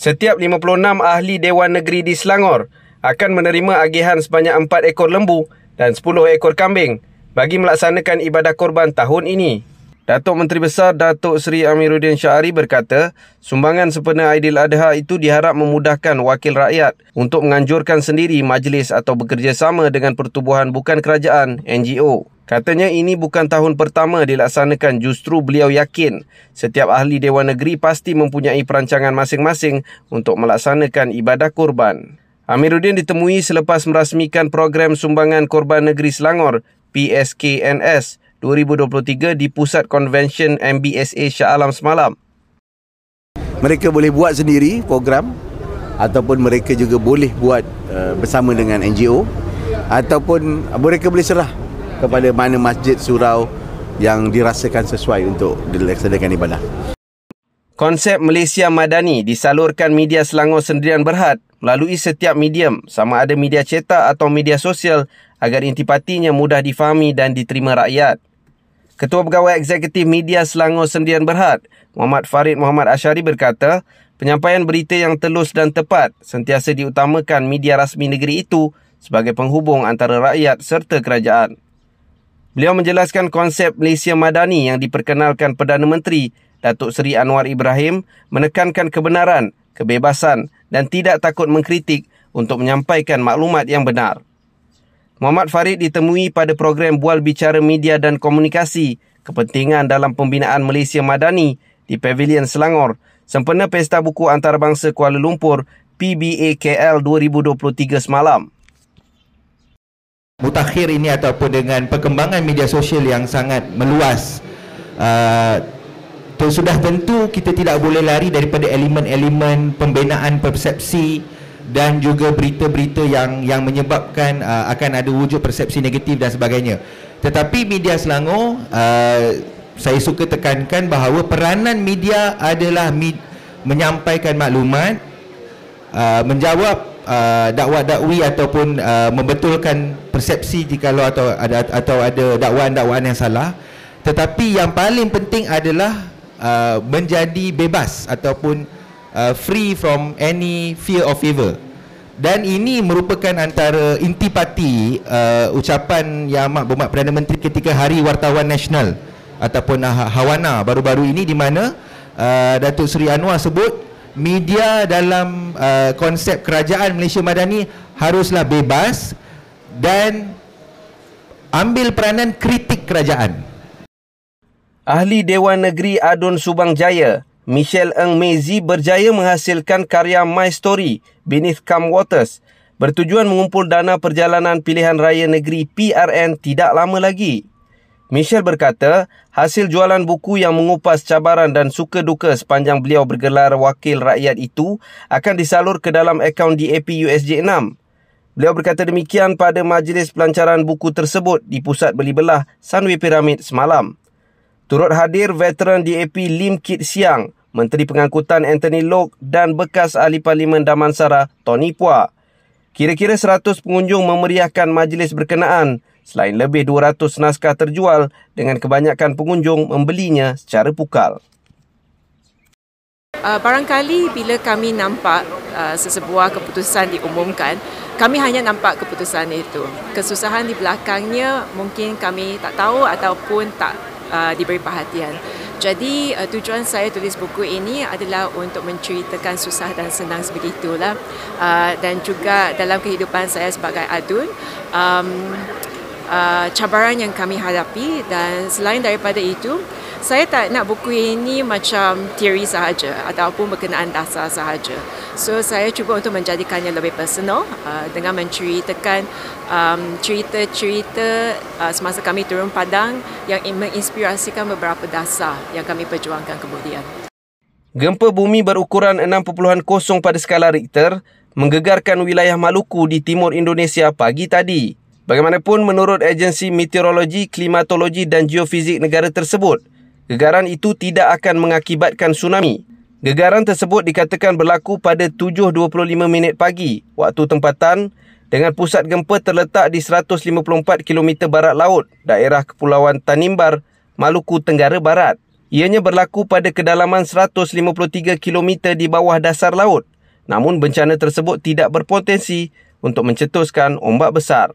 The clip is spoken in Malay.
Setiap 56 ahli Dewan Negeri di Selangor akan menerima agihan sebanyak 4 ekor lembu dan 10 ekor kambing bagi melaksanakan ibadah korban tahun ini. Datuk Menteri Besar Datuk Seri Amiruddin Syahari berkata, sumbangan sempena Adha itu diharap memudahkan wakil rakyat untuk menganjurkan sendiri majlis atau bekerjasama dengan pertubuhan bukan kerajaan NGO. Katanya ini bukan tahun pertama dilaksanakan justru beliau yakin setiap ahli Dewan Negeri pasti mempunyai perancangan masing-masing untuk melaksanakan ibadah kurban. Amiruddin ditemui selepas merasmikan program sumbangan korban negeri Selangor PSKNS 2023 di Pusat Convention MBSA Shah Alam semalam. Mereka boleh buat sendiri program ataupun mereka juga boleh buat uh, bersama dengan NGO ataupun mereka boleh serah kepada mana masjid surau yang dirasakan sesuai untuk dilaksanakan ibadah. Konsep Malaysia Madani disalurkan media Selangor Sendirian Berhad melalui setiap medium sama ada media cetak atau media sosial agar intipatinya mudah difahami dan diterima rakyat. Ketua Pegawai Eksekutif Media Selangor Sendirian Berhad, Muhammad Farid Muhammad Ashari berkata, penyampaian berita yang telus dan tepat sentiasa diutamakan media rasmi negeri itu sebagai penghubung antara rakyat serta kerajaan. Beliau menjelaskan konsep Malaysia Madani yang diperkenalkan Perdana Menteri Datuk Seri Anwar Ibrahim menekankan kebenaran, kebebasan dan tidak takut mengkritik untuk menyampaikan maklumat yang benar. Muhammad Farid ditemui pada program Bual Bicara Media dan Komunikasi Kepentingan dalam Pembinaan Malaysia Madani di Pavilion Selangor sempena Pesta Buku Antarabangsa Kuala Lumpur PBAKL 2023 semalam mutakhir ini ataupun dengan perkembangan media sosial yang sangat meluas. Uh, sudah tentu kita tidak boleh lari daripada elemen-elemen pembinaan persepsi dan juga berita-berita yang yang menyebabkan uh, akan ada wujud persepsi negatif dan sebagainya. Tetapi media Selangor uh, saya suka tekankan bahawa peranan media adalah med- menyampaikan maklumat uh, menjawab uh, dakwah-dakwi ataupun uh, membetulkan persepsi jika atau ada atau ada dakwaan-dakwaan yang salah. Tetapi yang paling penting adalah uh, menjadi bebas ataupun uh, free from any fear of favor dan ini merupakan antara intipati uh, ucapan yang amat berhormat Perdana Menteri ketika Hari Wartawan Nasional ataupun Hawana baru-baru ini di mana uh, Datuk Seri Anwar sebut media dalam uh, konsep kerajaan Malaysia Madani haruslah bebas dan ambil peranan kritik kerajaan. Ahli Dewan Negeri Adun Subang Jaya, Michelle Eng Mezi berjaya menghasilkan karya My Story Beneath Calm Waters bertujuan mengumpul dana perjalanan pilihan raya negeri PRN tidak lama lagi. Michelle berkata, hasil jualan buku yang mengupas cabaran dan suka duka sepanjang beliau bergelar wakil rakyat itu akan disalur ke dalam akaun DAP USJ 6. Beliau berkata demikian pada majlis pelancaran buku tersebut di Pusat Beli Belah Sunway Pyramid semalam. Turut hadir veteran DAP Lim Kit Siang, Menteri Pengangkutan Anthony Lok dan bekas ahli Parlimen Damansara Tony Pua. Kira-kira 100 pengunjung memeriahkan majlis berkenaan Selain lebih 200 naskah terjual dengan kebanyakan pengunjung membelinya secara pukal. Uh, barangkali bila kami nampak uh, sesebuah keputusan diumumkan, kami hanya nampak keputusan itu. Kesusahan di belakangnya mungkin kami tak tahu ataupun tak uh, diberi perhatian. Jadi uh, tujuan saya tulis buku ini adalah untuk menceritakan susah dan senang sebegitulah uh, dan juga dalam kehidupan saya sebagai adun um, Uh, cabaran yang kami hadapi dan selain daripada itu saya tak nak buku ini macam teori sahaja ataupun berkenaan dasar sahaja. So saya cuba untuk menjadikannya lebih personal uh, dengan menceritakan um, cerita-cerita uh, semasa kami turun padang yang menginspirasikan beberapa dasar yang kami perjuangkan kemudian. Gempa bumi berukuran 6.0 pada skala Richter menggegarkan wilayah Maluku di timur Indonesia pagi tadi. Bagaimanapun menurut agensi meteorologi, klimatologi dan geofizik negara tersebut, gegaran itu tidak akan mengakibatkan tsunami. Gegaran tersebut dikatakan berlaku pada 7.25 minit pagi waktu tempatan dengan pusat gempa terletak di 154 km barat laut daerah Kepulauan Tanimbar, Maluku Tenggara Barat. Ianya berlaku pada kedalaman 153 km di bawah dasar laut namun bencana tersebut tidak berpotensi untuk mencetuskan ombak besar.